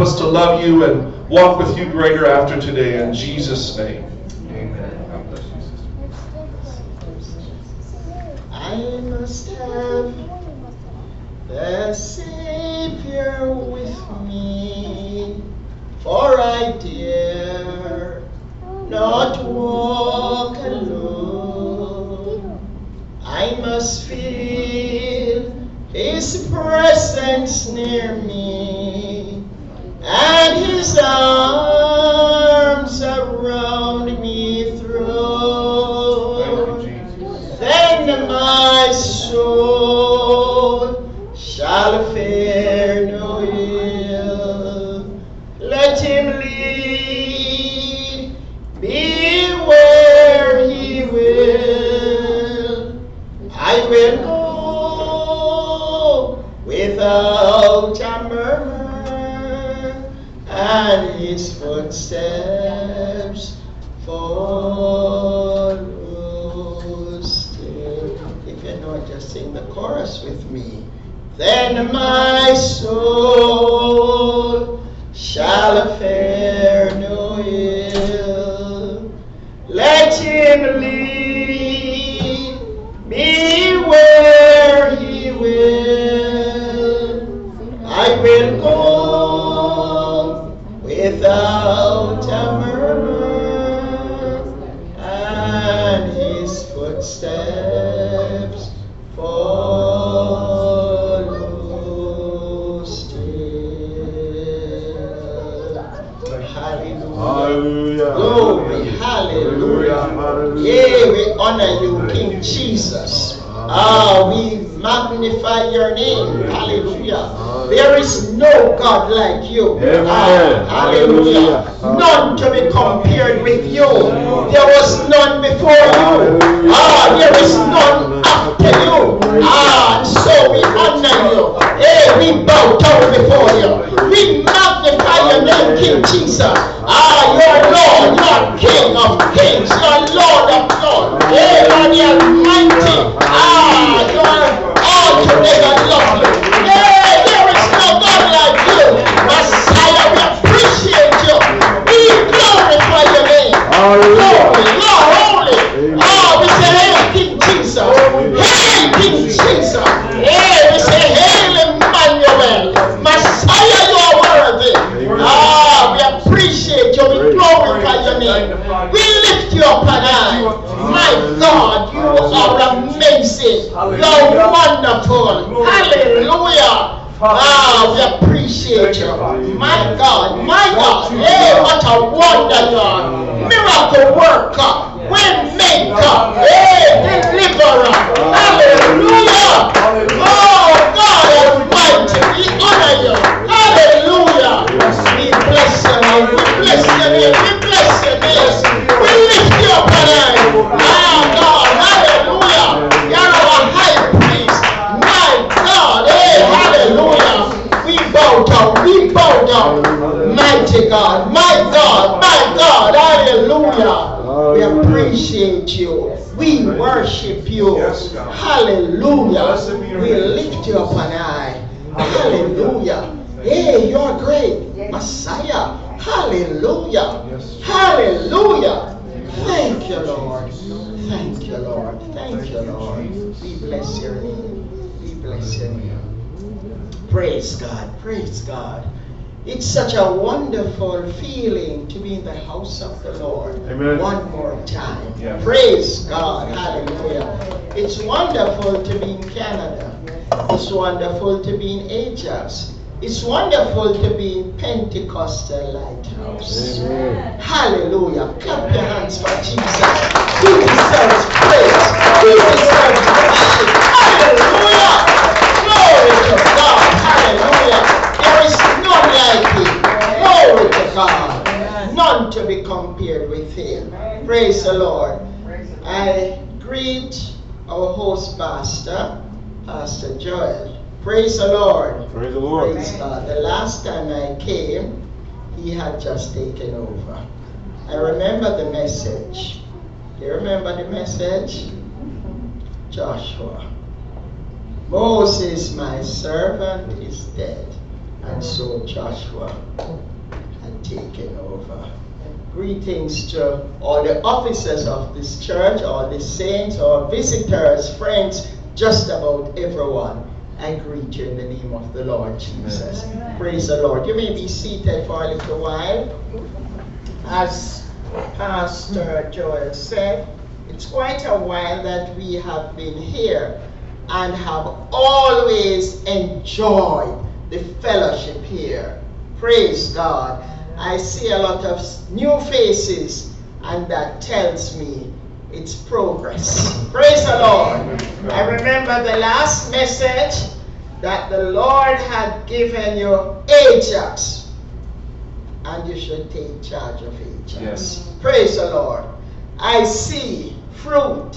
us to love you and walk with you greater after today. In Jesus' name. Amen. I must have the Savior with me, for I dare not walk alone. I must feel His presence near me, and His arms around me thrown. Thank you, Jesus. Then my soul footsteps follow still. If you know it, just sing the chorus with me. Then my soul honor you, King Jesus. Ah, we magnify your name. Hallelujah. There is no God like you. Ah, hallelujah. None to be compared with you. There was none before you. Ah, there is none after you. Ah, and so we honor you. Hey, we bow down before you. We magnify your name, King Jesus. Ah, you're Lord, you're King of kings, you're Lord of lords. Hey, you're mighty. Ah, altogether lovely. You're wonderful. Hallelujah. Ah, we appreciate you. My God, my God. Hey, what a wonder you are. Miracle worker. Wind maker. Hey, deliverer. Hallelujah. Mighty God. My God. My God. Hallelujah. We appreciate you. We worship you. Yes, Hallelujah. Blessed be your We lift you up and high. Hallelujah. Hey, you're great. Messiah. Hallelujah. Hallelujah. Thank you, Lord. Thank you, Lord. Thank you, Lord. We bless your name. We bless your name. Praise God. Praise God. It's such a wonderful feeling to be in the house of the Lord. Amen. One more time. Praise God. Hallelujah. It's wonderful to be in Canada. It's wonderful to be in Ajax. It's wonderful to be in Pentecostal Lighthouse. Amen. Hallelujah. Clap your hands for Jesus. He deserves praise. He deserves worship. Hallelujah. Glory to God. Hallelujah. There is like him. Glory to God. None to be compared with him. Praise the Lord. I greet our host pastor, Pastor Joel. Praise the Lord. Praise the Lord. Praise God. The last time I came, he had just taken over. I remember the message. You remember the message? Joshua. Moses, my servant, is dead. And so Joshua had taken over. Greetings to all the officers of this church, all the saints, all visitors, friends, just about everyone. I greet you in the name of the Lord Jesus. Amen. Praise the Lord. You may be seated for a little while. As Pastor Joel said, it's quite a while that we have been here and have always enjoyed the fellowship here. Praise God. I see a lot of new faces, and that tells me it's progress. Praise the Lord. I remember the last message that the Lord had given you Ajax, and you should take charge of Ajax. Yes. Praise the Lord. I see fruit.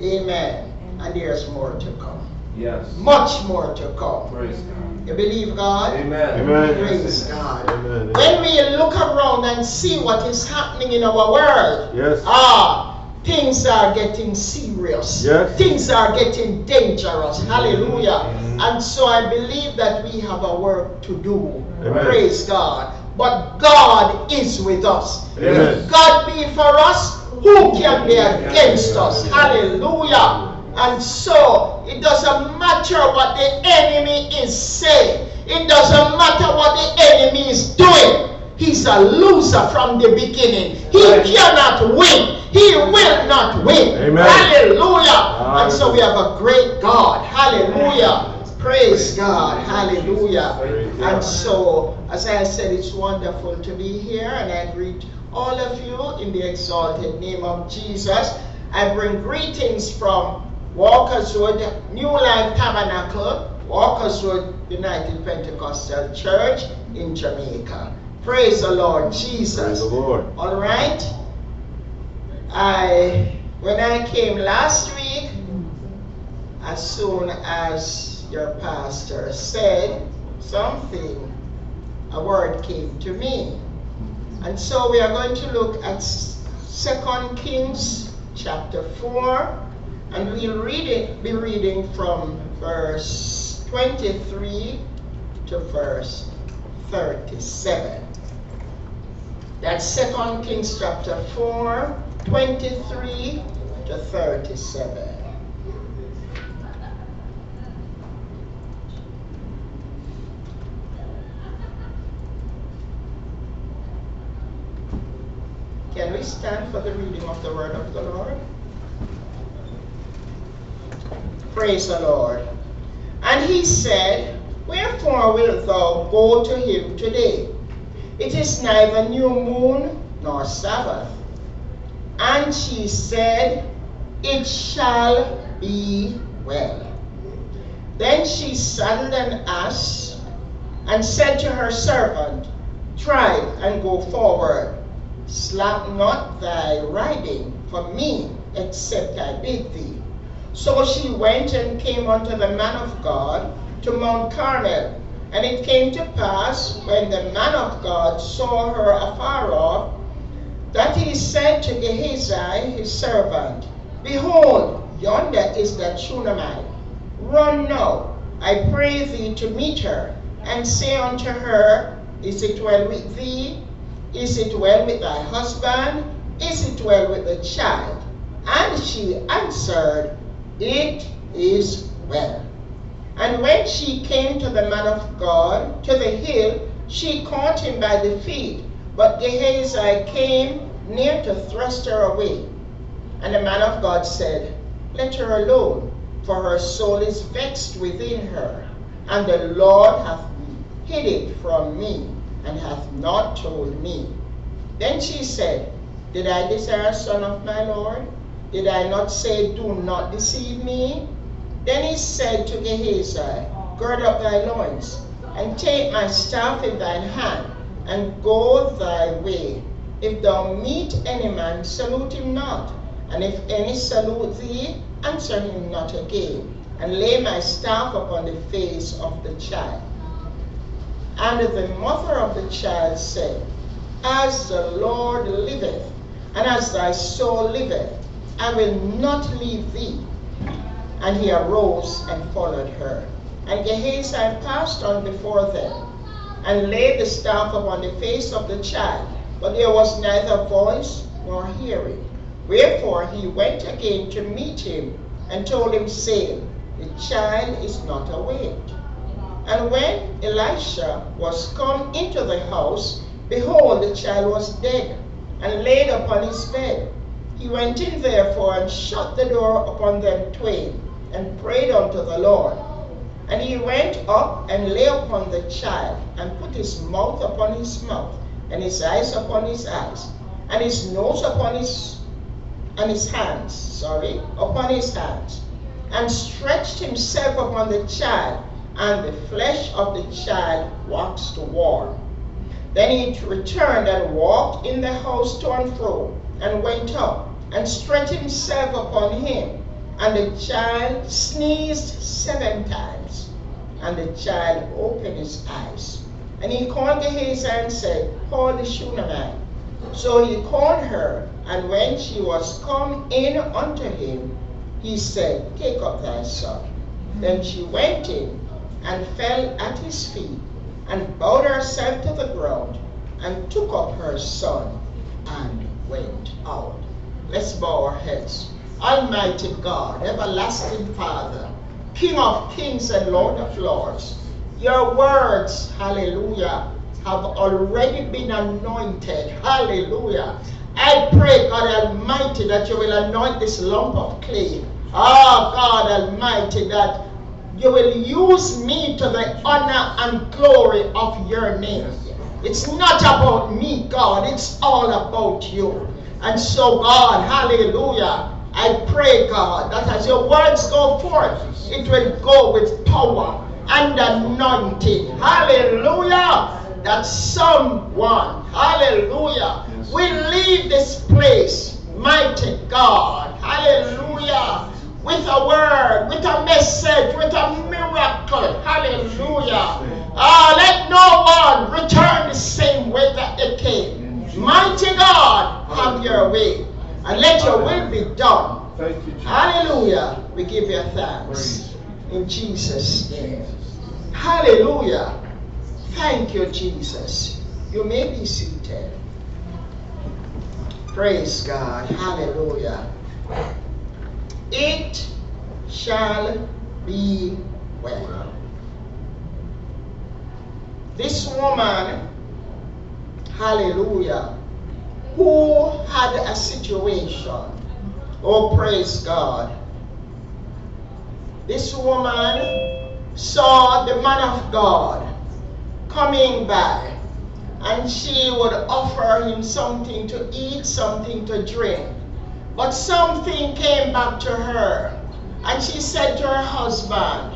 Amen. And there's more to come. Yes. Much more to come. Praise God. You believe God? Amen. Amen. Praise God. Amen. When we look around and see what is happening in our world, Yes. ah, things are getting serious. Yes. Things are getting dangerous. Hallelujah. Mhm. And so I believe that we have a work to do. Amen. Praise God. But God is with us. Amen. If God be for us, who can be against us? Hallelujah. And so it doesn't matter what the enemy is saying. It doesn't matter what the enemy is doing. He's a loser from the beginning. He Right. cannot win. He will not win. Amen. Hallelujah. And so we have a great God. Hallelujah. Praise God. Hallelujah. And so, as I said, it's wonderful to be here, and I greet all of you in the exalted name of Jesus. I bring greetings from Walker's Road, New Life Tabernacle, Walker's Road United Pentecostal Church in Jamaica. Praise the Lord Jesus. Praise the Lord. All right. I when I came last week, as soon as your pastor said something, a word came to me. And so we are going to look at Second Kings chapter 4, and we'll read it, be reading from verse 23 to verse 37. That's Second Kings chapter 4, 23 to 37. Can we stand for the reading of the word of the Lord? Praise the Lord. And he said, Wherefore wilt thou go to him today? It is neither new moon nor Sabbath. And she said, It shall be well. Then she saddled an ass and said to her servant, Try and go forward. Slack not thy riding for me, except I bid thee. So she went and came unto the man of God to Mount Carmel. And it came to pass, when the man of God saw her afar off, that he said to Gehazi his servant, Behold, yonder is the Shunammite. Run now, I pray thee, to meet her, and say unto her, Is it well with thee? Is it well with thy husband? Is it well with the child? And she answered, It is well. And when she came to the man of God, to the hill, she caught him by the feet. But Gehazi came near to thrust her away. And the man of God said, Let her alone, for her soul is vexed within her, and the Lord hath hid it from me, and hath not told me. Then she said, Did I desire a son of my Lord? Did I not say, Do not deceive me? Then he said to Gehazi, Gird up thy loins, and take my staff in thine hand, and go thy way. If thou meet any man, salute him not. And if any salute thee, answer him not again. And lay my staff upon the face of the child. And the mother of the child said, As the Lord liveth, and as thy soul liveth, I will not leave thee. And he arose and followed her. And Gehazi passed on before them, and laid the staff upon the face of the child, but there was neither voice nor hearing. Wherefore he went again to meet him, and told him, saying, The child is not awake. And when Elisha was come into the house, behold, the child was dead, and laid upon his bed. He went in therefore and shut the door upon them twain, and prayed unto the Lord. And he went up and lay upon the child, and put his mouth upon his mouth, and his eyes upon his eyes, and his nose upon his and his hands, sorry, upon his hands, and stretched himself upon the child, and the flesh of the child waxed warm. Then he returned and walked in the house to and fro, and went up, and stretched himself upon him. And the child sneezed seven times, and the child opened his eyes. And he called to Gehazi and said, Call the Shunammite. So he called her, and when she was come in unto him, he said, Take up thy son. Then she went in and fell at his feet, and bowed herself to the ground, and took up her son, and went out. Let's bow our heads. Almighty God, everlasting Father, King of kings and Lord of lords, your words, hallelujah, have already been anointed. Hallelujah. I pray, God Almighty, that you will anoint this lump of clay. Ah, God Almighty, that you will use me to the honor and glory of your name. It's not about me, God, it's all about you. And so, God, hallelujah, I pray, God, that as your words go forth, it will go with power and anointing. Hallelujah. That someone, hallelujah, will leave this place, mighty God. Hallelujah. With a word, with a message, with a miracle. Hallelujah. Ah, let no one return the same way that they came. Mighty God, have your way. And let your will be done. Thank you, Jesus. Hallelujah. We give you thanks. In Jesus' name. Hallelujah. Thank you, Jesus. You may be seated. Praise God. Hallelujah. It shall be well. This woman, hallelujah, who had a situation, oh, praise God. This woman saw the man of God coming by and she would offer him something to eat, something to drink. But something came back to her, and she said to her husband,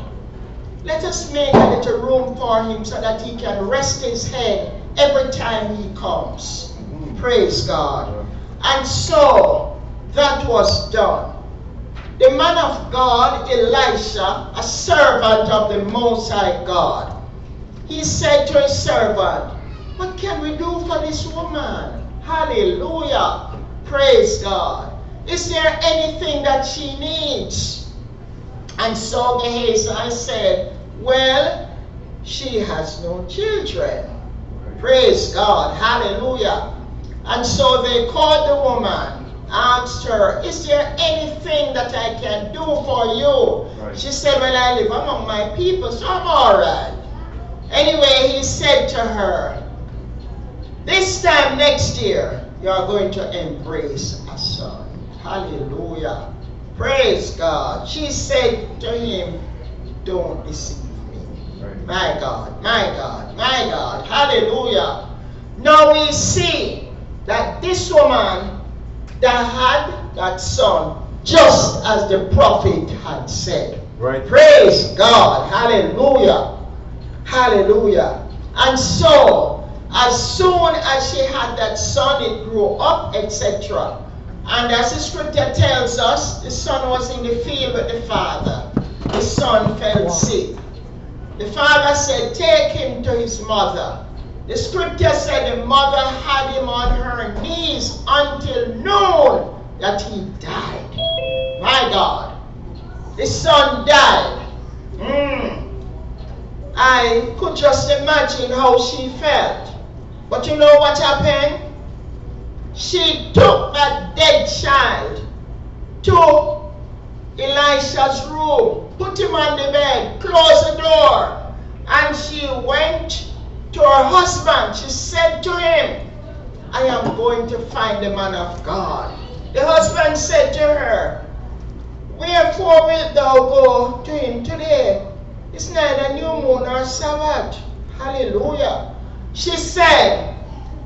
Let us make a little room for him so that he can rest his head every time he comes. Mm-hmm. Praise God. And so that was done. The man of God, Elisha, a servant of the Most High God, he said to his servant, What can we do for this woman? Hallelujah. Praise God. Is there anything that she needs? And so Gehazi said, Well, she has no children. Praise God. Hallelujah. And so they called the woman, asked her, Is there anything that I can do for you? Right. She said, Well, I live among my people, so I'm all right. Anyway, he said to her, This time next year, you are going to embrace a son. Hallelujah. Praise God. She said to him, Don't deceive me. Right. My God, my God, my God. Hallelujah. Now we see that this woman that had that son, just as the prophet had said. Right. Praise God. Hallelujah. Hallelujah. And so, as soon as she had that son, it grew up, etc. And as the scripture tells us, the son was in the field with the father. The son fell sick. The father said, Take him to his mother. The scripture said the mother had him on her knees until noon that he died. My God. The son died. Mm. I could just imagine how she felt. But you know what happened? She took that dead child to Elisha's room, put him on the bed, closed the door, and she went to her husband. She said to him, I am going to find the man of God. The husband said to her, Wherefore wilt thou go to him today? It's neither new moon nor Sabbath. Hallelujah. She said,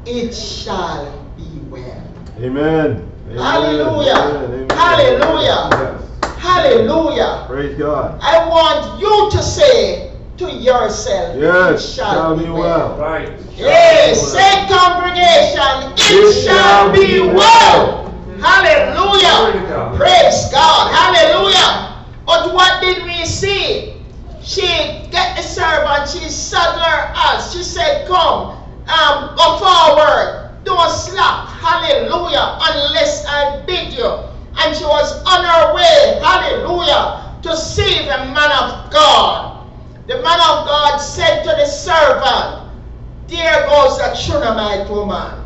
It shall be well. Amen. Amen. Hallelujah. Amen. Amen. Hallelujah. Yes. Hallelujah. Praise God. I want you to say to yourself, Yes. It shall be well. Right. Yes, say congregation, it shall be well. Glory to Hallelujah. Praise God. Hallelujah. But what did we see? She get the servant, she saddled her ass. She said, Come, um, go forward. Don't slap, Hallelujah. Unless I bid you. And she was on her way, hallelujah, to see the man of God. The man of God said to the servant, There goes that Shunammite woman.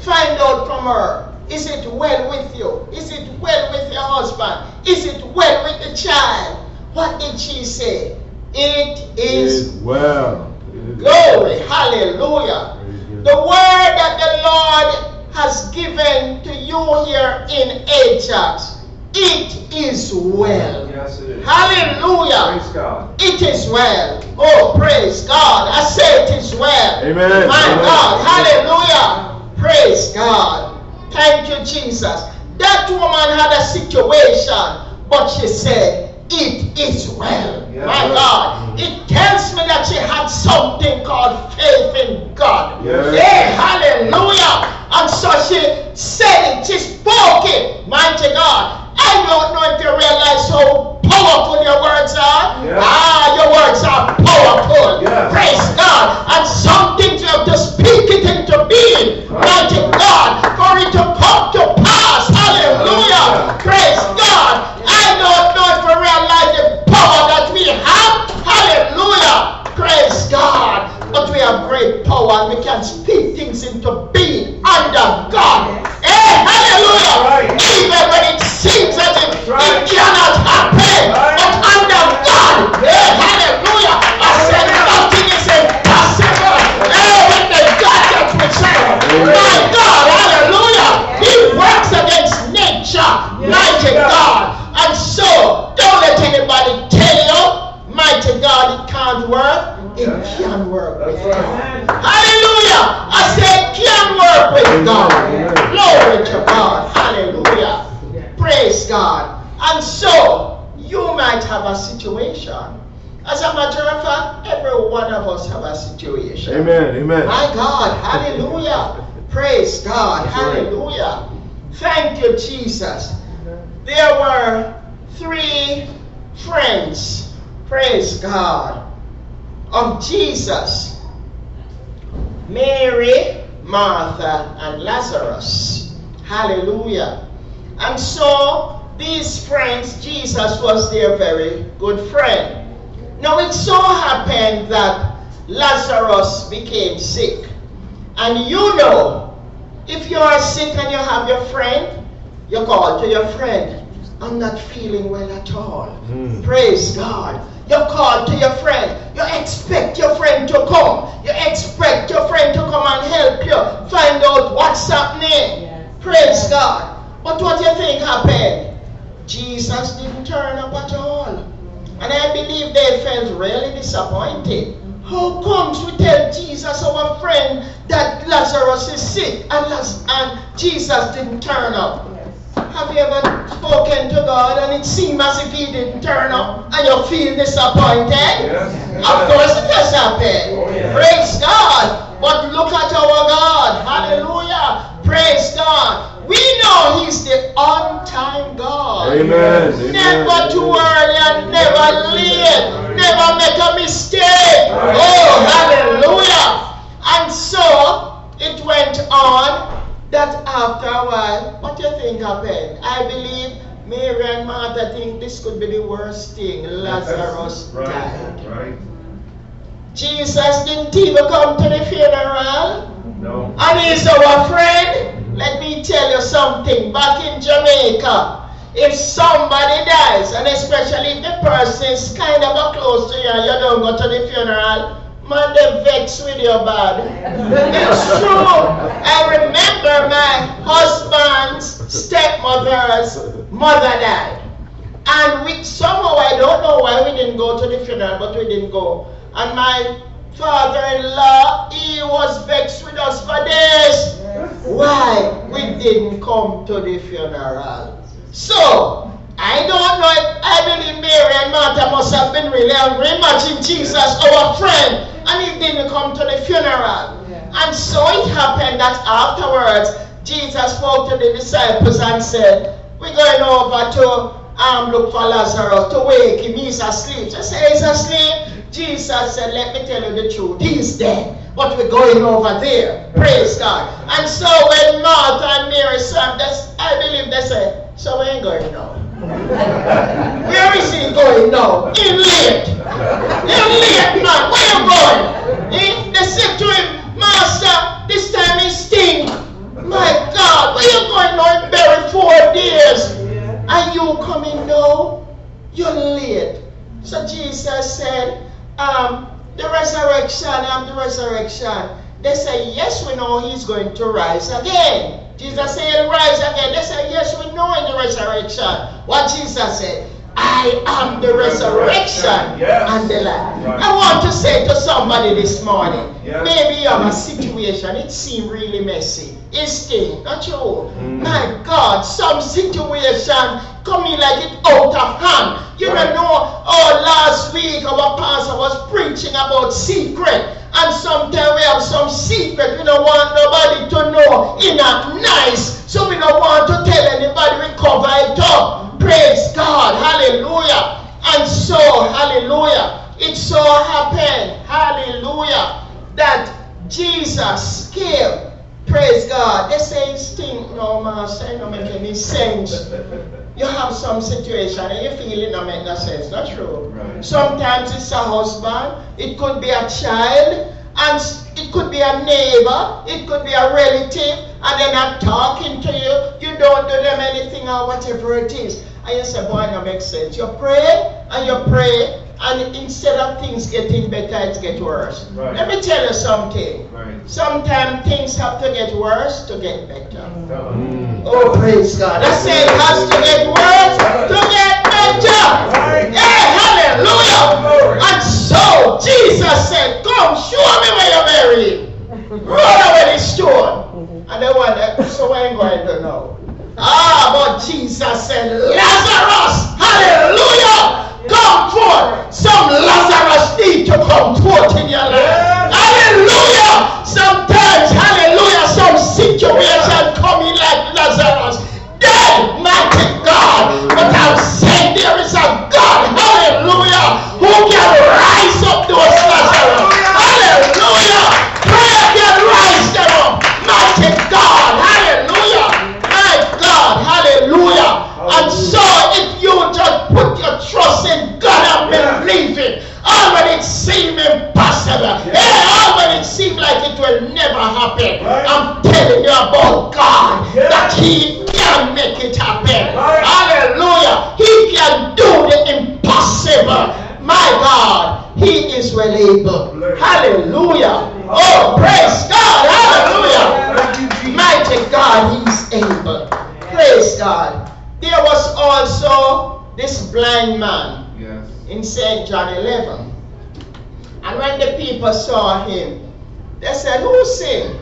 Find out from her. Is it well with you? Is it well with your husband? Is it well with the child? What did she say? It is well. It is glory. Hallelujah. Praise The word that the Lord has given to you here in Ajax, it is well. Yes, it is. Hallelujah. Praise God. It is well. Oh, praise God. I say it is well. Amen. My Amen. God. Hallelujah. Praise God. Thank you, Jesus. That woman had a situation, but she said, It is well. Yeah. My God. It tells me that she had something called faith in God. Yes. Hey, hallelujah. And so she said it, she spoke it. Mighty God. I don't know if you realize how powerful your words are. Yeah. Ah, your words are powerful. Yeah. Praise God. And some things you have to speak it into being. Mighty God. For it to come to pass. And we can speak things into being under God. Work with right. Hallelujah. I said, can work with God. Glory to God. Hallelujah. Praise God. And so, you might have a situation. As a matter of fact, every one of us have a situation. Amen. Amen. My God, hallelujah. Praise God, That's right. hallelujah. Thank you, Jesus. There were three friends, praise God, of Jesus Mary, Martha, and Lazarus. Hallelujah. And so, these friends, Jesus was their very good friend. Now, it so happened that Lazarus became sick. And you know, if you are sick and you have your friend, you call to your friend. I'm not feeling well at all. Mm. Praise God. You call to your friend. You expect your friend to come. You expect your friend to come and help you find out what's happening. Praise God. But what do you think happened? Jesus didn't turn up at all. And I believe they felt really disappointed. How comes we tell Jesus, our friend, that Lazarus is sick and, and Jesus didn't turn up? Have you ever spoken to God and it seemed as if He didn't turn up and you feel disappointed? Yes. Of course it does happen. Oh, yeah. Praise God. But look at our God. Hallelujah. Praise God. We know He's the on time God. Amen. Amen. Never too early and never late. Never make a mistake. Oh, hallelujah. And so it went on that after a while, what do you think happened? I believe Mary and Martha think this could be the worst thing. Lazarus Right. died. Right. Jesus didn't even come to the funeral. No. And he's our friend. Let me tell you something. Back in Jamaica, if somebody dies, and especially if the person is kind of a close to you and you don't go to the funeral, man, they vex with you bad. It's true. I remember my husband's stepmother's mother died. And we somehow I don't know why we didn't go to the funeral, but we didn't go. And my father-in-law, he was vexed with us for this. Why we didn't come to the funeral? So I don't know if I believe Mary and Martha must have been really angry. Imagine Jesus, our friend, and he didn't come to the funeral. And so it happened that afterwards, Jesus spoke to the disciples and said, We're going over to um, look for Lazarus to wake him. He's asleep. They say, He's asleep. Jesus said, Let me tell you the truth. He's dead. But we're going over there. Praise God. And so when Martha and Mary this, I believe they said, So we ain't going now. Where is he going now? In late. In late, man. Where you going? Eh? They said to him, Master, this time he stink. My God, where you going now? Buried four days. Are you coming now? You're late. So Jesus said, um, the resurrection, I'm the resurrection. They say, yes, we know he's going to rise again. Jesus said, rise again. They said, yes, we know in the resurrection. What Jesus said, I am the resurrection Yes. and the life. Right. I want to say to somebody this morning, Yes. maybe you have a situation, it seems really messy. It's thing, not you. Mm. My God, some situation coming like it out of hand. You Right. don't know, oh, last week our pastor was preaching about secret. And sometimes we have some secret we don't want nobody to know. It not nice. So we don't want to tell anybody we cover it up. Praise God. Hallelujah. And so, hallelujah. It so happened, hallelujah, that Jesus came. Praise God. They say stink. No, master, it don't make any sense. You have some situation and you feel it don't make no sense. Not true. Right. Sometimes it's a husband, it could be a child, and it could be a neighbor, it could be a relative, and they're not talking to you. You don't do them anything or whatever it is. And you say, boy, that makes sense. You pray and you pray, and instead of things getting better, it gets worse. Right. Let me tell you something. Right. Sometimes things have to get worse to get better. Mm. Oh, praise God. I said it has to get worse to get better. Yeah, hallelujah. And so Jesus said, Come, show me where you're buried. Roll away the stone. And they went, So I ain't going to know. Ah, but Jesus said, Lazarus, hallelujah, come forth. Some Lazarus need to come forth in your life. Hallelujah. Sometimes, hallelujah, some situation impossible, yeah, all when it seems like it will never happen, Right. I'm telling you about God Yeah. that He can make it happen. Right. Hallelujah. He can do the impossible. My God, He is well able. Hallelujah. Oh, praise God. Hallelujah. Thank you, Jesus. Mighty God, He's able. Praise God. There was also this blind man Yes. in St. John 11. The people saw him, they said, Who sinned?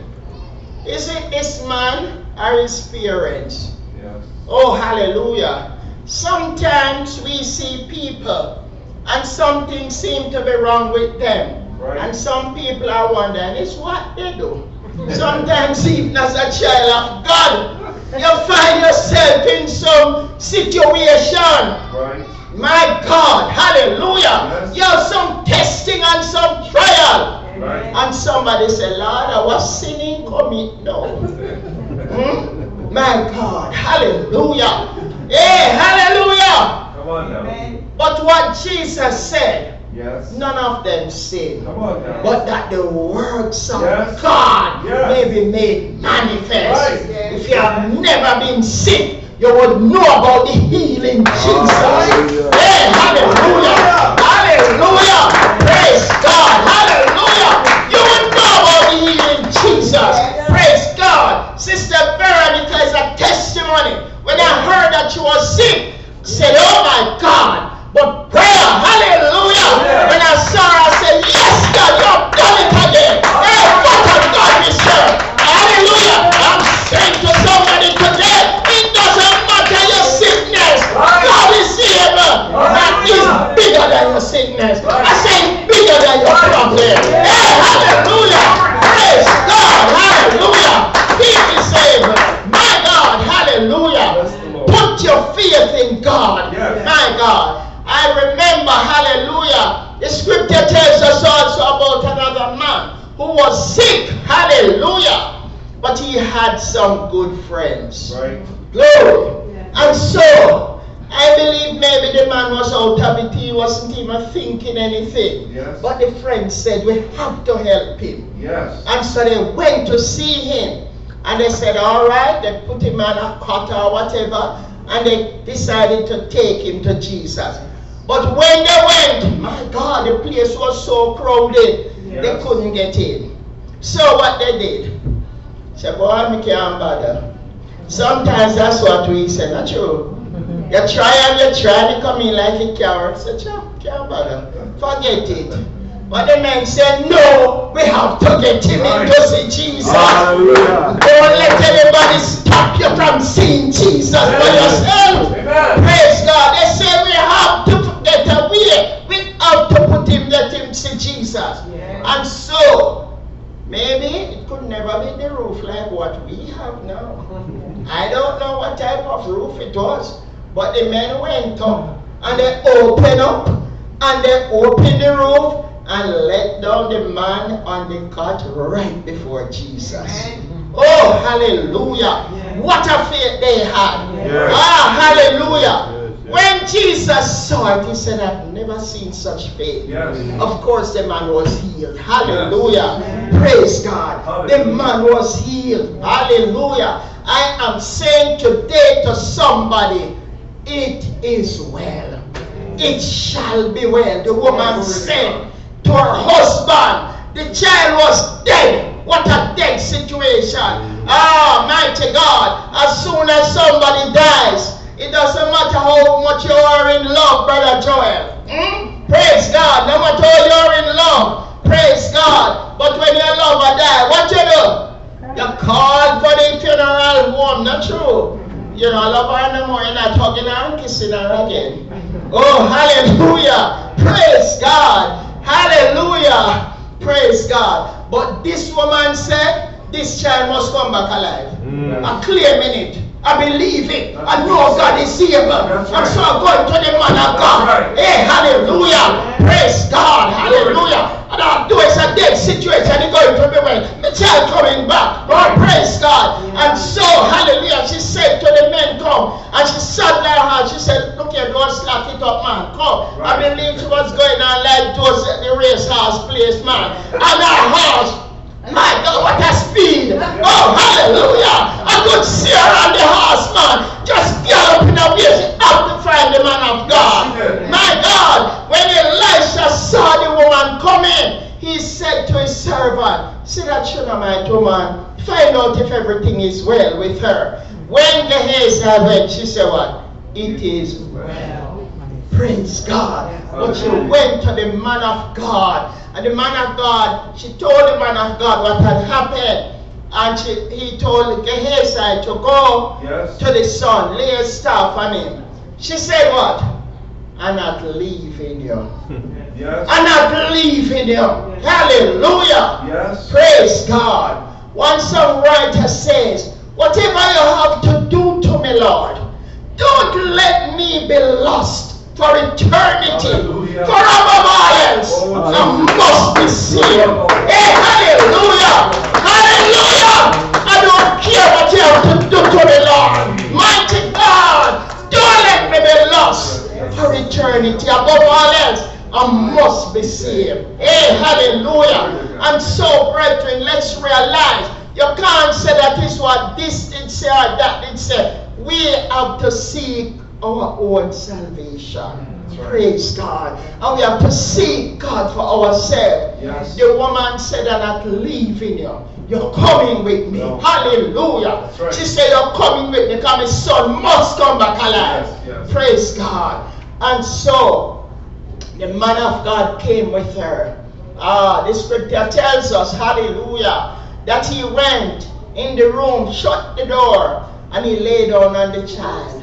Is it this man or his parents? Yes. Oh, hallelujah. Sometimes we see people and something seems to be wrong with them. Right. And some people are wondering, it's what they do. Sometimes even as a child of God, you find yourself in some situation Right. My God, hallelujah. Yes. You have some testing and some trial. Right. And somebody said, Lord, I was sinning, commit no. Hmm? My God, hallelujah. Hey, hallelujah. Come on now. But what Jesus said, Yes. none of them sin. Come on now. But that the works of Yes. God Yes. may be made manifest. Right. If you have never been sick, you would know about the healing Jesus. Hallelujah. Hey, hallelujah. Hallelujah. Praise God. Hallelujah. You would know about the healing Jesus. Praise God. Sister Veronica is a testimony. When I heard that she was sick, I said, Oh my God. But prayer, hallelujah. When I saw also about another man who was sick. Hallelujah. But he had some good friends. Right. Glory. And so, I believe maybe the man was out of it. He wasn't even thinking anything. Yes. But the friends said, We have to help him. Yes. And so they went to see him. And they said, All right, they put him on a cot or whatever. And they decided to take him to Jesus. But when they went, my God, the place was so crowded, they couldn't get in. So what they did, said, Boy, I can't bother. Sometimes that's what we say, not true. Mm-hmm. You try and you try to come in like a carrot. Say, "Sure, can't bother. Forget it. But the man said, No, we have to get him in to see Jesus. Hallelujah. Don't let anybody stop you from seeing Jesus for yourself. Amen. Praise God. They say we have to We to put him, let him see Jesus. And so, maybe it could never be the roof like what we have now. I don't know what type of roof it was, but the men went up and they opened up and they opened the roof and let down the man on the cot right before Jesus. Oh, hallelujah. What a faith they had. Ah, hallelujah. Yes, yes. When Jesus saw it, he said, I've never seen such faith. Yes. Of course, the man was healed. Hallelujah. Praise God. The man was healed. Hallelujah. I am saying today to somebody, it is well. It shall be well. The woman said to her husband, the child was dead. What a dead situation. Ah, mighty God. As soon as somebody dies, it doesn't matter how much you are in love, Brother Joel. Hmm? Praise God. No matter how you're in love, praise God. But when your lover die, what you do? You call for the funeral home, not true. You know, love her no more, you're not hugging her and kissing her again. Oh, hallelujah. Praise God. Hallelujah. Praise God. But this woman said, this child must come back alive. Mm. I'm claiming it. I believe it. I know God is able. And so I'm going to the man of God. right. Hey, hallelujah. Praise God. Hallelujah. And I do it's a dead situation. It's going to be well. The child coming back. Lord, praise God. And so, hallelujah. She said to the men, come. And she sat there her. She said, look here, don't slack it up, man. Come. I believe she was going on like those at the race house place, man. And her horse. My God, what a speed! Oh, hallelujah! I could see on the horse, man, just galloping away. To find the man of God. My God, when Elisha saw the woman coming, he said to his servant, See that Shunammite woman, find out if everything is well with her. When Gehazi went, she said, What? It is well. Praise God. But she went to the man of God. And the man of God, she told the man of God what had happened. And she, he told Gehazi to go Yes. to the son, lay a staff on him. She said, What? I'm not leaving you. Yes. I'm not leaving you. Hallelujah. Yes. Praise God. One songwriter says, Whatever you have to do to me, Lord, don't let me be lost for eternity. Hallelujah. Forever violence I must be seen. Hey, hallelujah! Hallelujah! I don't care what you have to do to me, Lord. Mighty God, don't let me be lost for eternity. Above all else, I must be saved. Hey, hallelujah! And so, brethren, let's realize you can't say that is what this did say or that did say. We have to seek our own salvation. right. Praise God. And we have to seek God for ourselves. Yes. The woman said, I'm not leaving you. You're coming with me. No. Hallelujah. Right. She said, You're coming with me because my son must come back alive. Yes, yes. Praise God. And so the man of God came with her. Ah, the scripture tells us, hallelujah, that he went in the room, shut the door, and he lay down on the child.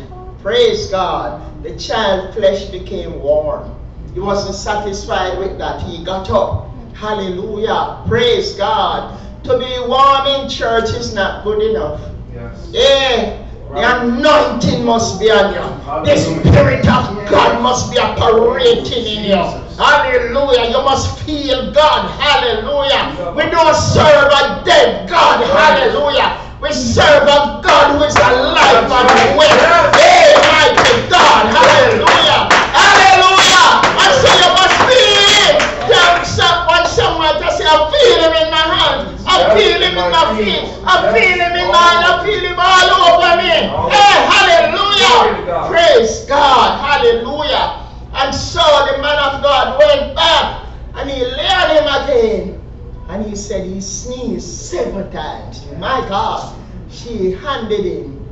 Praise God. The child flesh became warm. He wasn't satisfied with that. He got up. Hallelujah. Praise God. To be warm in church is not good enough. Yes. Yeah, the anointing must be on you. The Spirit of God must be operating in you. Hallelujah. You must feel God. Hallelujah. We don't serve a dead God. Hallelujah. We serve a God who is alive and well. Hey, mighty God. Hallelujah. Hallelujah. And so you must feel. Tell someone, someone to say, I feel him in my hands. I feel him in my feet. I feel him in my I feel him all over me. Hey, hallelujah. Praise God. Hallelujah. And so the man of God went back and he lay on him again. And he said he sneezed seven times. My God. She handed him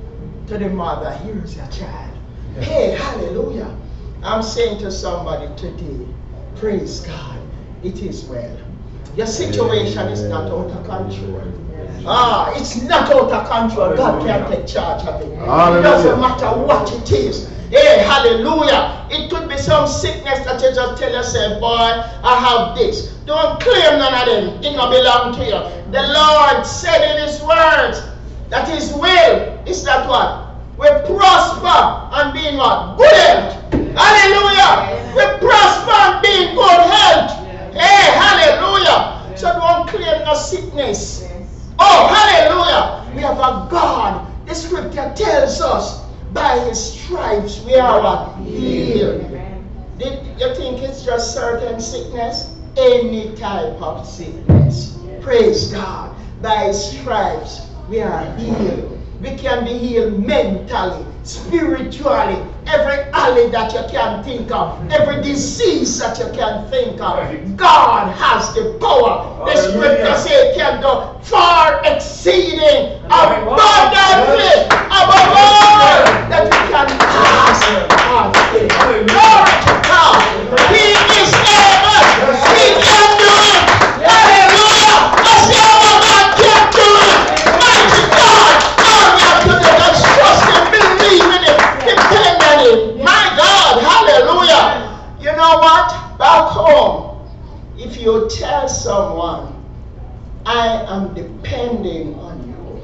to the mother. Here's your child. Hey, hallelujah. I'm saying to somebody today, praise God, it is well. Your situation is not out of control. Ah, it's not out of control. God can take charge of it. It doesn't matter what it is. Hey, hallelujah. It could be some sickness that you just tell yourself, boy, I have this. Don't claim none of them. It don't belong to you. The Lord said in His words that His will is that what? We prosper and be in what? Good health. Hallelujah. We prosper and be in good health. Hey, hallelujah. So don't claim no sickness. Oh, hallelujah. We have a God. The scripture tells us by his stripes we are healed. Did you think it's just certain sickness? Any type of sickness. Praise God. By his stripes we are healed. We can be healed mentally, spiritually, every alley that you can think of, every disease that you can think of. God has the power. The scripture says it can do far exceeding abundantly above all that we can ask or think. Glory to God. He is able. He can what? Back home, if you tell someone, I am depending on you.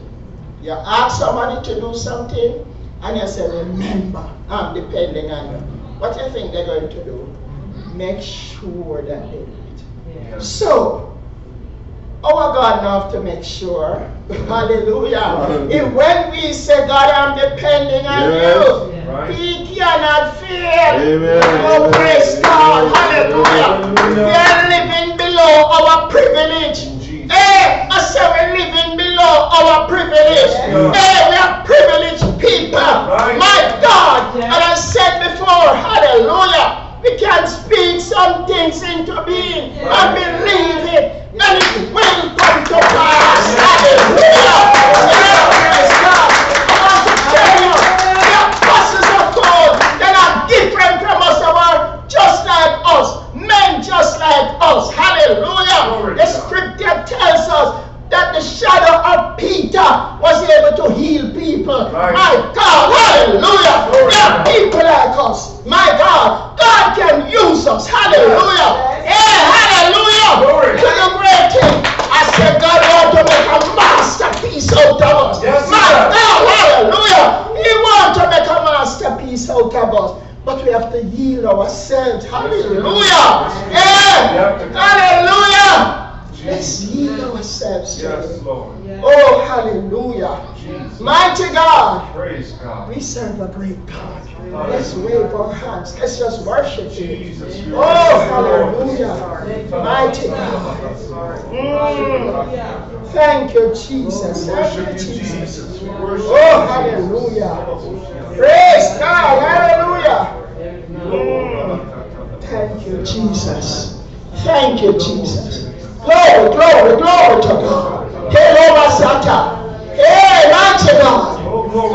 You ask somebody to do something and you say, Remember, I'm depending on you. What do you think they're going to do? Make sure that they do it. So, Oh, our God enough to make sure. Hallelujah. If when we say, God, I'm depending on Yes. you, Right. He cannot fail. Amen. Oh, praise God. Hallelujah. Hallelujah. We are living below our privilege. Jesus. Hey, I say we're living below our privilege. Yeah. Hey, we are privileged people. Right. My God. And I said before, hallelujah, we can speak some things into being and believe it. And it will come to pass. Hallelujah. Yeah, praise God. I want to tell you, the apostles of God, they're different from us. Were just like us. Men just like us. Hallelujah. Glory The scripture tells us that the shadow of Peter was able to heal people. Right. My God, hallelujah. Glory There are people like us. My God, God can use us. Hallelujah. Yeah, eh, hallelujah. Glory. To the great thing. I said, God want to make a masterpiece out of us. Yes, My God, hallelujah. He wants to make a masterpiece out of us. But we have to yield ourselves. Hallelujah. Yeah. have to- Hallelujah. Let's yield ourselves to Yes, Him. Lord. Oh, hallelujah. Mighty God. Praise God. We serve a great God. Let's wave our hands. Let's just worship Him. Jesus, you Oh, are hallelujah. Mighty God. Mm. Thank you, Jesus. Thank you, Jesus. Jesus. We worship Oh, hallelujah. Praise God. Hallelujah. Mm. Thank you, Jesus. Thank you, Jesus. Glory, glory, glory to God. Hello, Masata. Hey, mighty God.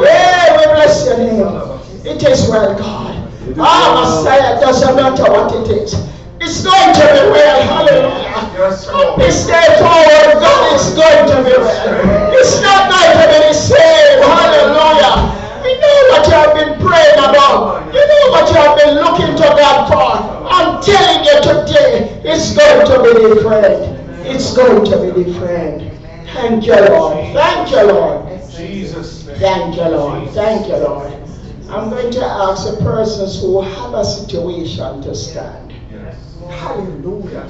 Hey, we bless your name. It is well, God. Ah, Messiah, doesn't matter what it is. It's going to be well. Hallelujah. Yes, Lord. this day forward, God, it's going to be well. It's not going to be the same. Hallelujah. What you have been praying about. You know what you have been looking to God for. I'm telling you today, it's going to be different. It's going to be different. Thank you, Lord. Thank you, Lord. Jesus' Thank you, Lord. Thank you, Lord. I'm going to ask the persons who have a situation to stand. Hallelujah.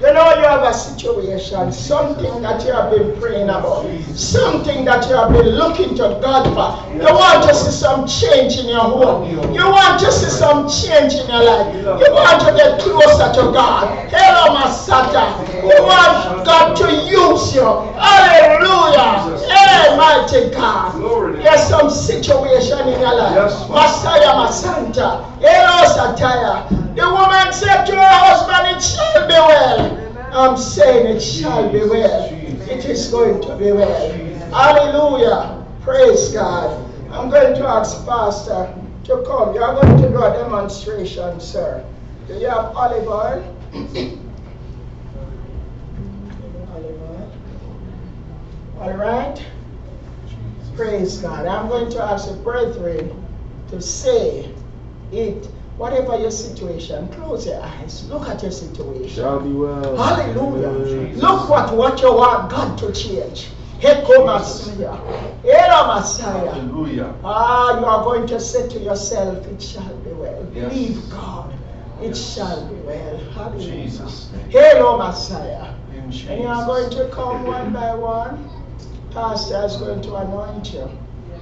You know, you have a situation, something that you have been praying about, something that you have been looking to God for. You want to see some change in your home. You want to see some change in your life. You want to get closer to God. Hello, Masata. You want God to use you. Hallelujah. Hey, mighty God. There's some situation in your life. Messiah, Masanta. Hello, Satire. The woman said to her husband, It shall be well. I'm saying it shall be well. It is going to be well. Hallelujah. Praise God. I'm going to ask Pastor to come. You are going to do a demonstration, sir. Do you have olive oil? olive oil. All right. Praise God. I'm going to ask the brethren to say it. Whatever your situation, close your eyes. Look at your situation. Shall be well. Hallelujah. Amen. Look what, what you want God to change. Heko Messiah. Era Messiah. Hallelujah. Ah, you are going to say to yourself, it shall be well. Yes. Believe God. It shall be well. Hallelujah. Jesus' Hello, Messiah. Jesus. And you are going to come one by one. Pastor is going to anoint you.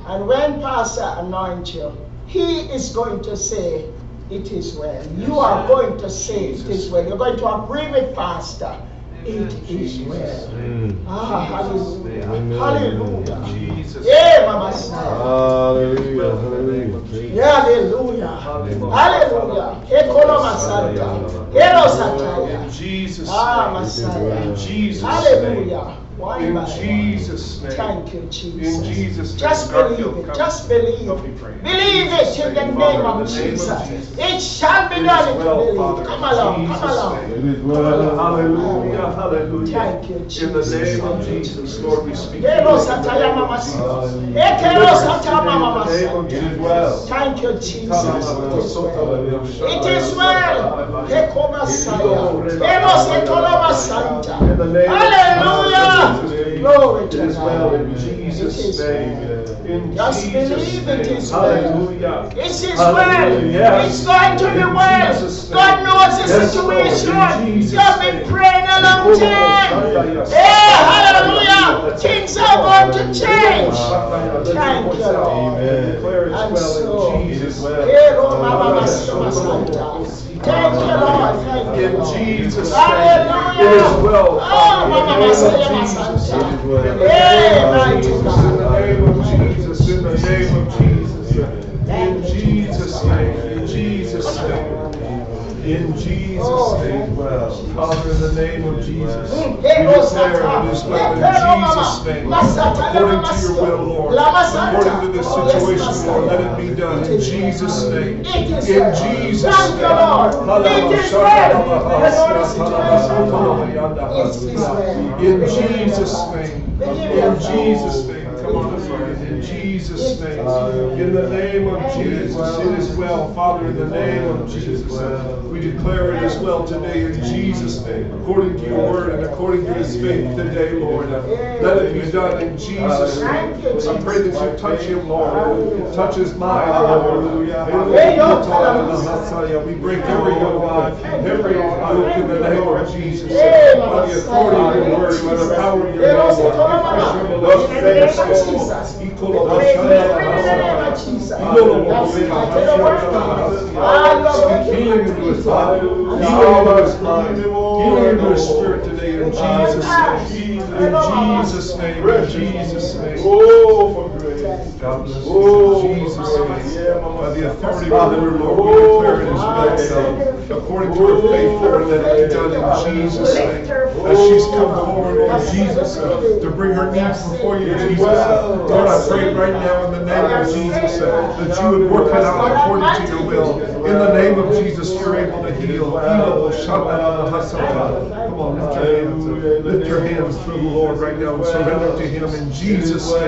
And when Pastor anoints you, he is going to say, It is well. You are going to say, It is well. You're going to agree with Pastor. It is well. Mm. Ah, hallelujah. Amen. Hallelujah. Jesus. Yeah, Mama Messiah. Hallelujah. Hallelujah. Praise Yeah, hallelujah. Hallelujah. Ekolo Masanta. Ero Sataya. Jesus' Ah. Messiah. Jesus' Hallelujah. One In. Jesus' name. Thank you, Jesus. In Jesus' name. Just Garfield, believe it. come. Just believe. Help me pray. Believe it in the name in of the name of Jesus. Jesus. It shall be It done is if you well, believe. Father, Come along. Jesus' Come along. name. It is well. Hallelujah, hallelujah. Thank you, Jesus. In the name of Jesus, Lord, we speak. Ero to you in the Sataya name of Mama Jesus. Hallelujah. Ekero Sataya Mama In the name of It is Jesus. well. Thank you, Jesus. It is well. It It is well. Eko Messiah. Ero Setolo Santa. In the name of Hallelujah. Jesus. Glory to It is well God. in Jesus' name. In Just Jesus' believe it name. is well. Hallelujah. It is Hallelujah. well. It's going to be In well. Jesus' name. God knows the Yes, Lord. In situation. Jesus' You have been name. praying a long time. Hey, hallelujah. Things are going to change. Thank you, Lord. Amen. Declare it's And well so- in Jesus' name. Hey, Lord, Mama, Mama, Santa. Thank you, Lord. Thank you, In Lord. Jesus' name. It is well. Oh, Father, in the name of Jesus. It is well. In the name of Jesus, in the name of Jesus, in the name of Jesus. In Jesus' name, in Jesus' name. In Jesus' Oh, name, well. Father, in the name of Jesus. We Mm, declare hey, it oh, is Santa. well in Jesus' name. According to your will, Lord. According to this Oh, situation, Lord, let it be done in Jesus' name. In. Jesus' name. Lord. Well. You know the situation. It is well. In Jesus' name. In Jesus' name. Begin your In prayer. Jesus' name. Come on, hallelujah. In Jesus' name. In the name of Jesus, it is well. Father, in the name of Jesus, uh, we declare it as well today in Jesus' name. According to your word and according to his faith today, Lord. Uh, let it be done in Jesus' name. I pray that you touch him, Lord. Touch his mind, Lord. We break every yoke, uh, every yoke in the name of Jesus. By the authority of your word, by the power of your Lord. We pray for love, mind, healing into his spirit today in Jesus' name. In Jesus' name, in Jesus' name. Oh, for grace. God bless you. Oh, Jesus' name. yeah, By the authority of the Lord, Lord, we declare it is well done. According to her faith, Lord, let it be done in Jesus' name. As she's come forward, Lord Jesus, uh, to bring her needs before you, Jesus. Lord, I pray right now in the name of Jesus that you would work it out according to your will. In the name of Jesus, you're able to heal. Come on, lift your hands. Lift your hands to the Lord right now and surrender to Him in Jesus' name.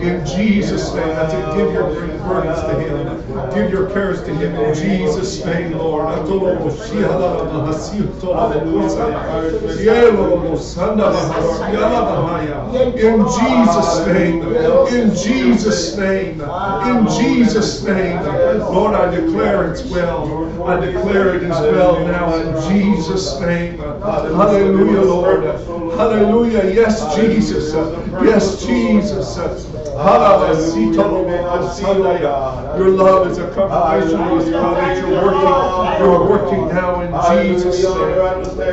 In Jesus' name, that's it. Give your burdens to Him. Give your cares to Him in Jesus' name, Lord. Oh, in Jesus' name, in Jesus' name, in Jesus' name, Lord, I declare it's well. I declare it is well now in Jesus' name. Hallelujah, Lord. Hallelujah. Yes, Jesus. Yes, Jesus. Your love is a confirmation God, that you're working. You're working now in Jesus' name.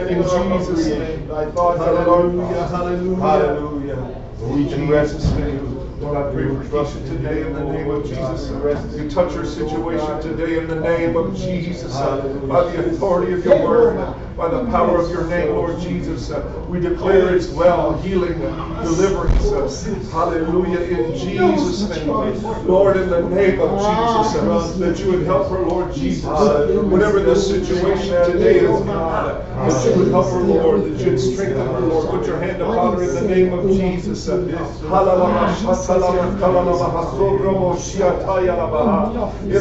In Jesus' name. Hallelujah. Hallelujah. Hallelujah. In Jesus' name. Lord, I pray for Keisha today in the name of Jesus. You touch her situation today in the name of Jesus. Uh, by the authority of your word, by the power of your name, Lord Jesus, uh, we declare it's well, healing, deliverance. Uh, hallelujah. In Jesus' name. Lord, in the name of Jesus, that you would help her, Lord Jesus. Whatever the situation today is, that you would help her, Lord, that you'd strengthen her, Lord. Put your hand upon her in the name of Jesus. In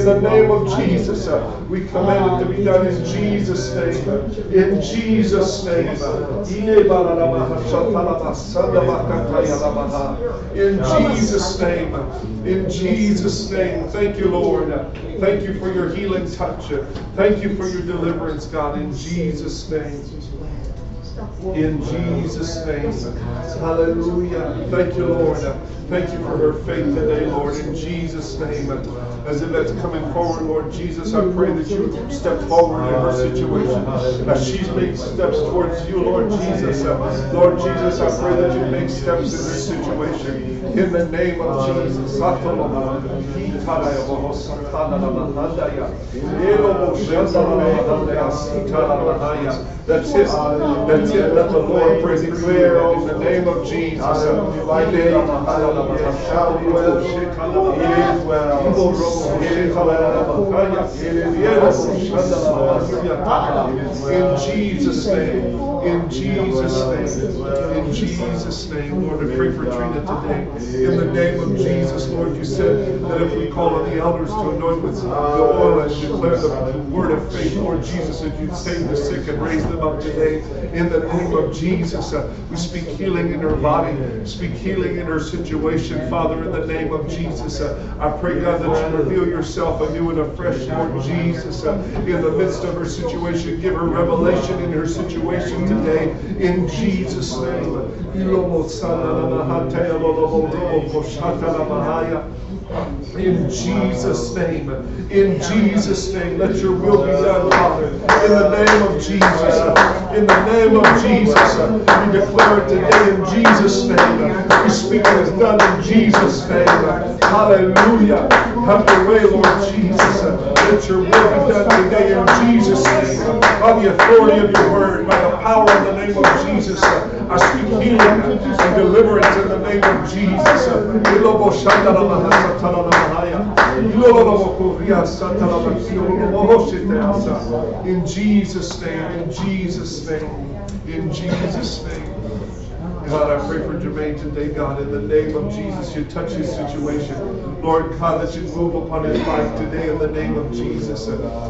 the name of Jesus, we command it to be done in Jesus' name. In Jesus' name. In Jesus' name. In Jesus' name. Thank you, Lord. Thank you for your healing touch. Thank you for your deliverance, God, in Jesus' name. In Jesus' name. Hallelujah. Thank you, Lord. Thank you for her faith today, Lord, in Jesus' name. As if that's coming forward, Lord Jesus, I pray that you step forward in her situation. As she makes steps towards you, Lord Jesus. Lord Jesus, I pray that you make steps in her situation. In the name of Jesus. That's it. That's. Let the Lord praise declare in the name of Jesus. In Jesus' name. In Jesus' name. In Jesus' name. Lord, I pray for Trina today. In the name of Jesus, Lord, you said that if we call on the elders to anoint with the oil and declare the word of faith, Lord Jesus, that you'd save the sick and raise them up today. In the name of Jesus, uh, we speak healing in her body, speak healing in her situation, Father, in the name of Jesus. Uh, I pray, God, that you reveal yourself anew and afresh, Lord Jesus, uh, in the midst of her situation. Give her revelation in her situation today, in Jesus' name. In Jesus' name, in Jesus' name, let your will be done, Father. In the name of Jesus, in the name of Jesus, we declare it today in Jesus' name. We speak it is done in Jesus' name. Hallelujah. Have your way, Lord Jesus. Let your will be done today in Jesus' name. By the authority of your word, by the power of the name of Jesus, uh, I speak healing and deliverance in the name of Jesus. In Jesus' name, in Jesus' name, in Jesus' name. God, I pray for Jermaine today, God, in the name of Jesus, you touch his situation. Lord God, that you move upon his life today in the name of Jesus.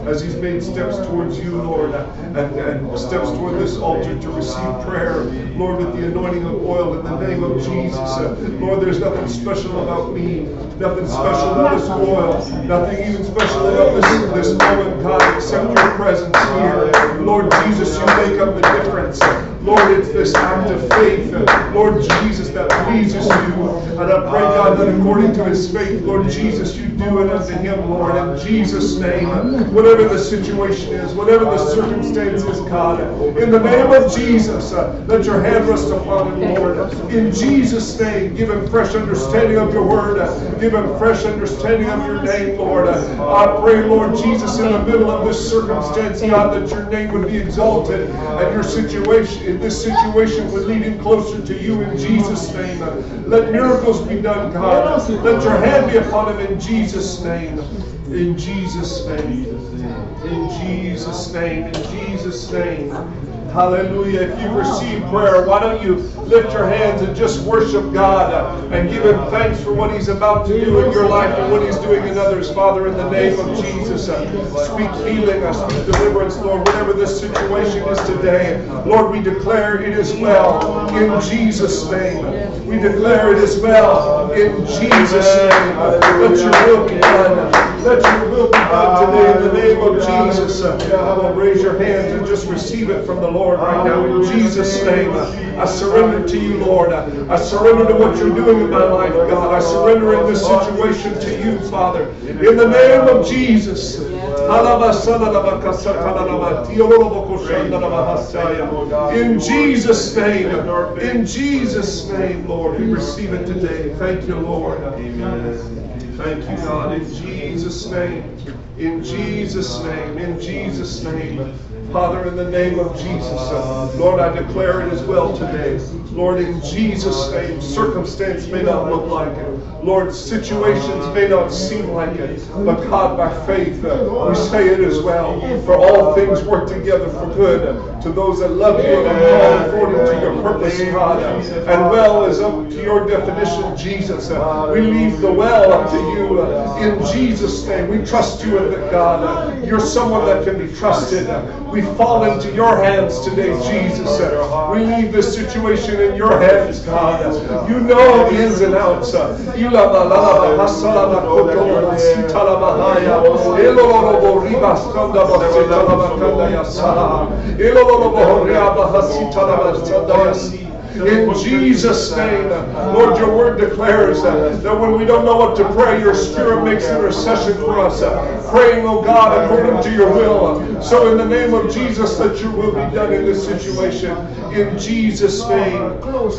As he's made steps towards you, Lord, and, and steps toward this altar to receive prayer, Lord, with the anointing of oil in the name of Jesus. Lord, there's nothing special about me, nothing special about this oil, nothing even special about this, this moment, God, except your presence here. Lord Jesus, you make up the difference. Lord, it's this act of faith, Lord Jesus, that pleases you. And I pray, God, that according to his faith, Lord Jesus, you do it unto him, Lord, in Jesus' name. Whatever the situation is, whatever the circumstance is, God, in the name of Jesus, uh, let your hand rest upon him, Lord. In Jesus' name, give him fresh understanding of your word. Give him fresh understanding of your name, Lord. I pray, Lord Jesus, in the middle of this circumstance, God, that your name would be exalted and your situation, this situation would lead him closer to you in Jesus' name. Let miracles be done, God. Let your hand be upon him in Jesus' name. In Jesus' name. In Jesus' name. In Jesus' name. Hallelujah. If you've received prayer, why don't you lift your hands and just worship God and give Him thanks for what He's about to do in your life and what He's doing in others. Father, in the name of Jesus, speak healing, speak deliverance, Lord, whatever this situation is today. Lord, we declare it is well in Jesus' name. We declare it is well in Jesus' name. Let your will be done. Let you will be done today in the name of Jesus. Raise your hands and just receive it from the Lord right now in Jesus' name. I surrender to you, Lord. I surrender to what you're doing in my life, God. I surrender in this situation to you, Father. In the name of Jesus. In Jesus' name. In Jesus' name, Lord. We receive it today. Thank you, Lord. Thank you, God. In Jesus' name. In Jesus' name. In Jesus' name. Father, in the name of Jesus, uh, Lord, I declare it as well today. Lord, in Jesus' name, circumstance may not look like it. Lord, situations may not seem like it. But God, by faith, uh, we say it as well. For all things work together for good to those that love you and are called according to your purpose, God. And well is up to your definition, Jesus. We leave the well up to you uh, in Jesus' name. We trust you in that, God. You're someone that can be trusted. We fall into your hands today, Jesus. We leave this situation in your hands, God. You know the ins and outs. In Jesus' name, Lord, your word declares that, when we don't know what to pray, your spirit makes intercession for us, praying, oh God, according to your will. So, in the name of Jesus, that your will be done in this situation. In Jesus' name,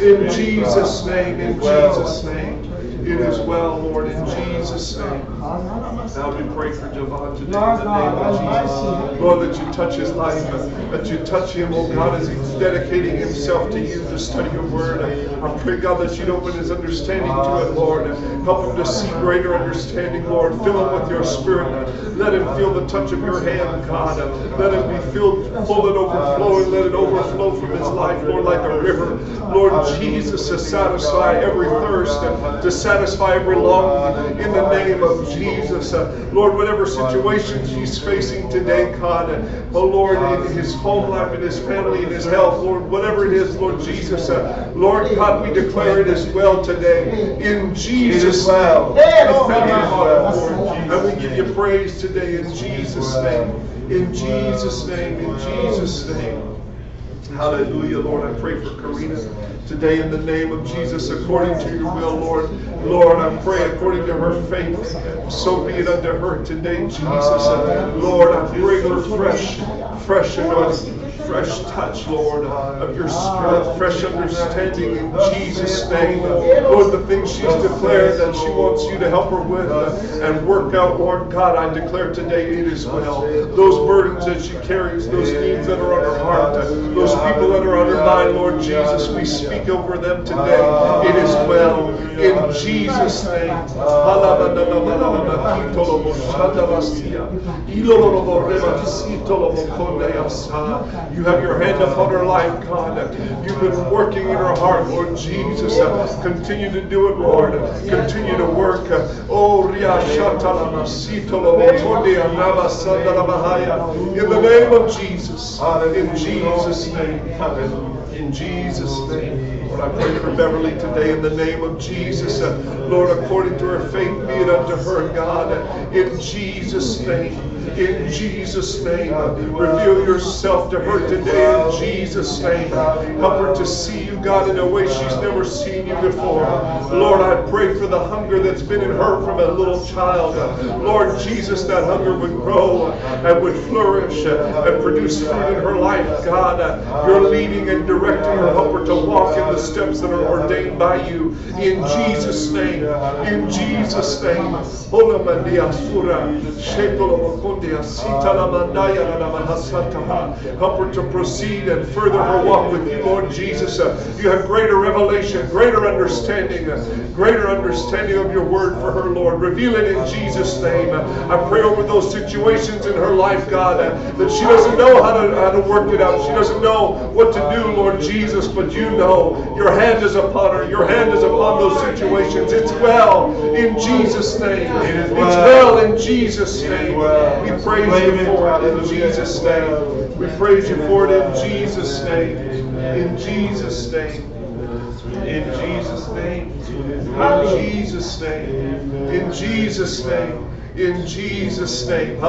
in Jesus' name, in Jesus' name. It is well, Lord, in Jesus' name. Now we pray for Javon today in the name of Jesus. Lord, that you touch his life, that you touch him, oh God, as he's dedicating himself to you to study your word. I pray, God, that you'd open his understanding to it, Lord. Help him to see greater understanding, Lord. Fill him with your spirit. Let him feel the touch of your hand, God. Let him be filled full and overflowing. Let it overflow from his life, Lord, like a river. Lord Jesus, to satisfy every thirst, to satisfy every longing in the name of Jesus. Uh, Lord, whatever situation he's facing today, God, uh, oh Lord, in his home life, in his family, in his health, Lord, whatever it is, Lord Jesus, uh, Lord God, we declare it as well today. In Jesus' name. We thank you, and we give you praise today in Jesus' name. In Jesus' name, in Jesus' name. Hallelujah, Lord. I pray for Karina today in the name of Jesus, according to your will, Lord. Lord, I pray according to her faith. So be it unto her today, Jesus. Lord, I pray for fresh, fresh anointing fresh touch, Lord, of your spirit, fresh understanding in Jesus' name. Lord, the things she's declared that she wants you to help her with uh, and work out, Lord God, I declare today it is well. Those burdens that she carries, those needs that are on her heart, those people that are on her mind, Lord Jesus, we speak over them today. It is well. In Jesus' name. You have your hand upon her life, God. You've been working in her heart, Lord Jesus. Continue to do it, Lord. Continue to work. Oh, in the name of Jesus. In Jesus' name. In Jesus' name. Lord, I pray for Beverly today in the name of Jesus. Lord, according to her faith, be it unto her, God. In Jesus' name. In Jesus' name. Reveal yourself to her today in Jesus' name. Help her to see you, God, in a way she's never seen you before. Lord, I pray for the hunger that's been in her from a little child. Lord Jesus, that hunger would grow and would flourish and produce fruit in her life, God. You're leading and directing her. Help her to walk in the steps that are ordained by you. In Jesus' name. In Jesus' name. Help her to proceed and further her walk with you, Lord Jesus. You have greater revelation, greater understanding, greater understanding of your word for her, Lord. Reveal it in Jesus' name. I pray over those situations in her life, God, that she doesn't know how to, how to work it out. She doesn't know what to do, Lord Jesus, but you know. Your hand is upon her. Your hand is upon those situations. It's well in Jesus' name. It's well in Jesus' name. We praise you for it in Jesus' name. We praise you for it in Jesus' name. In Jesus' name. In Jesus' name. In Jesus' name. In Jesus' name. In Jesus' name.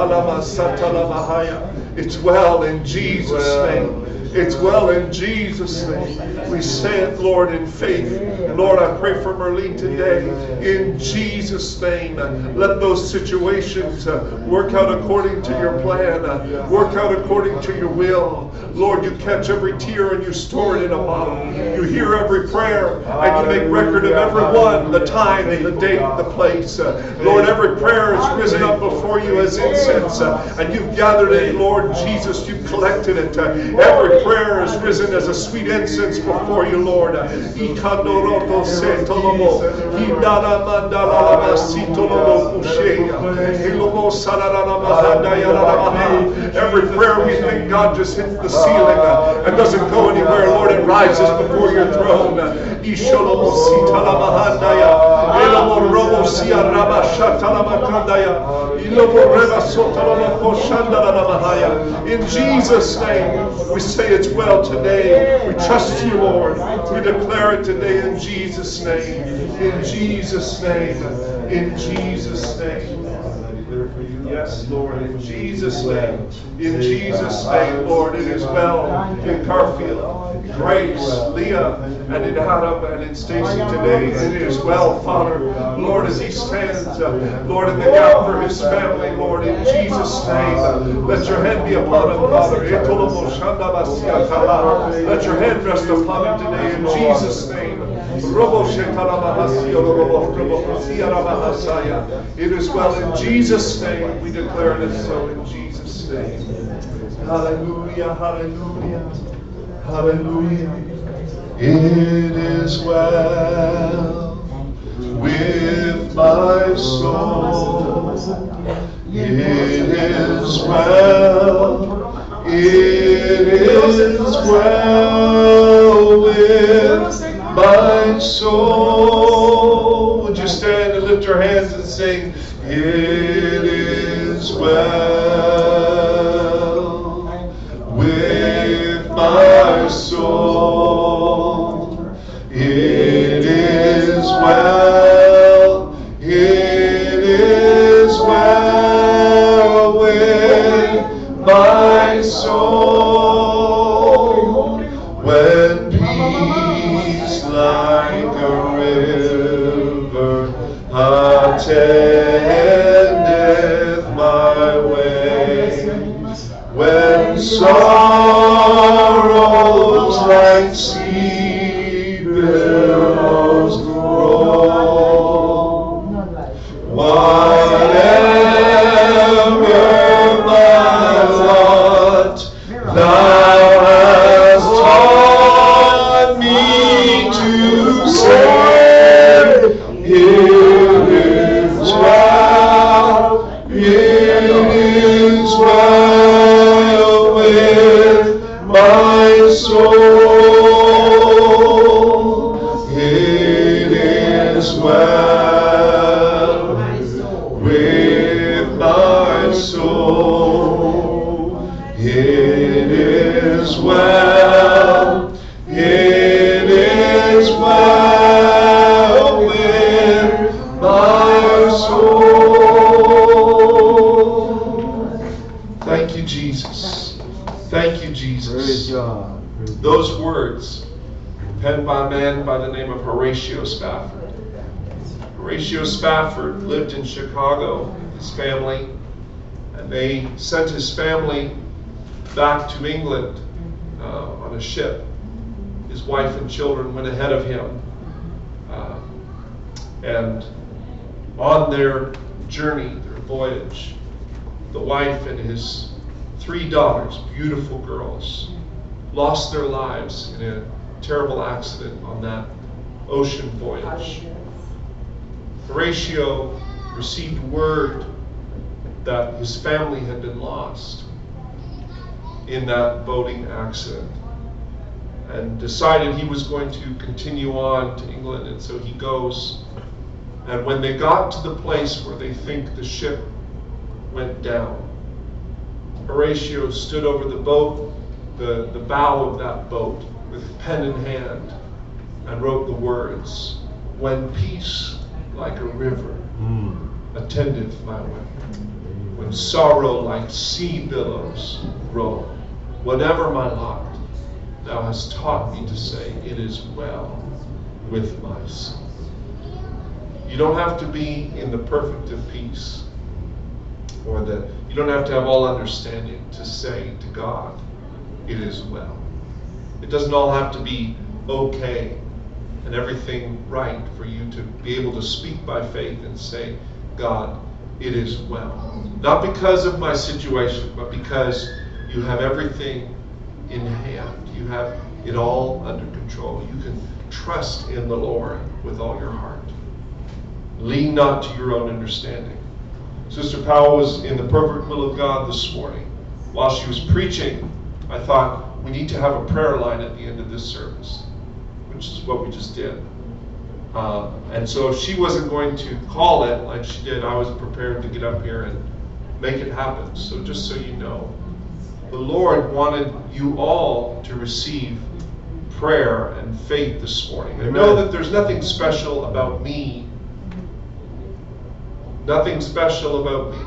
It's well in Jesus' name. It's well in Jesus' name. We say it, Lord, in faith. Lord, I pray for Merlene today in Jesus' name. Let those situations uh, work out according to your plan, uh, work out according to your will. Lord, you catch every tear and you store it in a bottle. You hear every prayer and you make record of every one, the time, the date, the place. Uh, Lord, every prayer is risen up before you as incense and you've gathered it, Lord Jesus. You've collected it. Every prayer is risen as a sweet incense before you, Lord. Every prayer we think God just hits the ceiling and doesn't go anywhere, Lord, it rises before your throne. In Jesus' name, we say it's well today. We trust you, Lord. We declare it today in Jesus' name. In Jesus' name. In Jesus' name. Yes, Lord, in Jesus' name. In Jesus' name, Lord, it is well in Garfield, Grace, Leah, and in Adam and in Stacy today. It is well, Father, Lord, as he stands, uh, Lord, in the gap for his family, Lord, in Jesus' name. Let your hand be upon him, Father. Let your hand rest upon him today in Jesus' name. It is well in Jesus' name. We declare it so in Jesus' name. Hallelujah, hallelujah, hallelujah. It is well with my soul. It is well. It is well with my soul. Would you stand and lift your hands and sing, It is well with my soul. It is well. His family back to England uh, on a ship. His wife and children went ahead of him. Uh, and on their journey, their voyage, the wife and his three daughters, beautiful girls, lost their lives in a terrible accident on that ocean voyage. Horatio received word that his family had been lost in that boating accident and decided he was going to continue on to England. And so he goes. And when they got to the place where they think the ship went down, Horatio stood over the boat, the, the bow of that boat, with pen in hand, and wrote the words When peace like a river Mm. Attendeth my way, when sorrow like sea billows roll, whatever my lot, thou hast taught me to say, It is well with my soul. You don't have to be in the perfect of peace, or that you don't have to have all understanding to say to God, It is well. It doesn't all have to be okay and everything right for you to be able to speak by faith and say, God, it is well. Not because of my situation, but because you have everything in hand. You have it all under control. You can trust in the Lord with all your heart. Lean not to your own understanding. Sister Powell was in the perfect will of God this morning. While she was preaching, I thought we need to have a prayer line at the end of this service, which is what we just did. Uh, and so if she wasn't going to call it like she did, I was prepared to get up here and make it happen. So just so you know, the Lord wanted you all to receive prayer and faith this morning. And know that there's nothing special about me. Nothing special about me.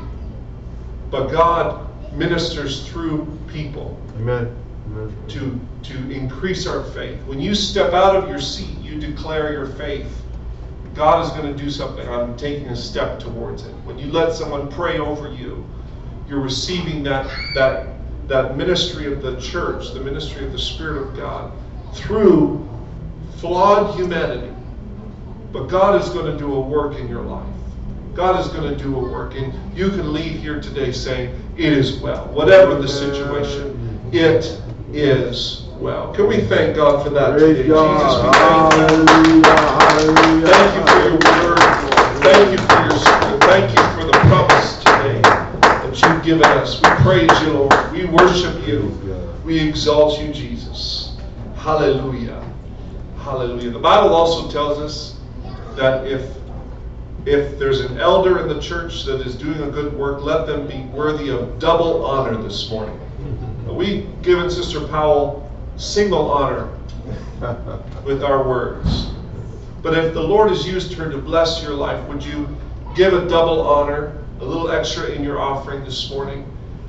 But God ministers through people Amen. To, to increase our faith. When you step out of your seat, you declare your faith. God is going to do something. I'm taking a step towards it. When you let someone pray over you, you're receiving that, that, that ministry of the church, the ministry of the Spirit of God, through flawed humanity. But God is going to do a work in your life. God is going to do a work. And you can leave here today saying, It is well. Whatever the situation, it is well. Can we thank God for that Praise today? God. Jesus, we thank you. Hallelujah. Hallelujah. Thank you for your word. Thank you for your spirit. Thank you for the promise today that you've given us. We praise you, Lord. We worship you. We exalt you, Jesus. Hallelujah. Hallelujah. The Bible also tells us that if if there's an elder in the church that is doing a good work, let them be worthy of double honor this morning. We've given Sister Powell single honor with our words. But if the Lord has used her to bless your life, would you give a double honor, a little extra in your offering this morning?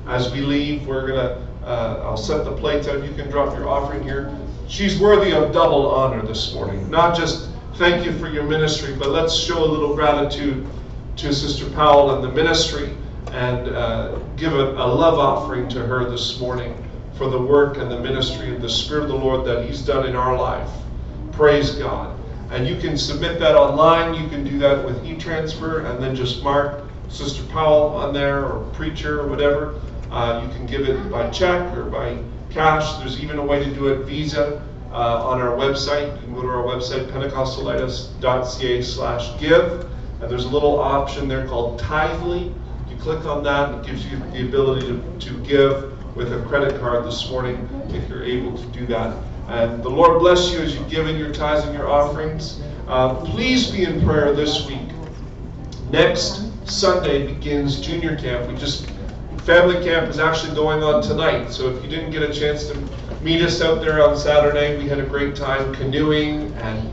As we leave, we're going to, uh, I'll set the plates out. You can drop your offering here. She's worthy of double honor this morning. Not just thank you for your ministry, but let's show a little gratitude to Sister Powell and the ministry and uh, give a, a love offering to her this morning for the work and the ministry of the Spirit of the Lord that He's done in our life. Praise God. And you can submit that online. You can do that with e-transfer and then just mark Sister Powell on there or preacher or whatever. Uh, you can give it by check or by cash. There's even a way to do it Visa uh, on our website. You can go to our website, pentecostalitis.ca slash give. And there's a little option there called Tithely. Click on that, it gives you the ability to, to give with a credit card this morning if you're able to do that. And the Lord bless you as you give in your tithes and your offerings. Uh, please be in prayer this week. Next Sunday begins junior camp. We just family camp is actually going on tonight. So if you didn't get a chance to meet us out there on Saturday, we had a great time canoeing and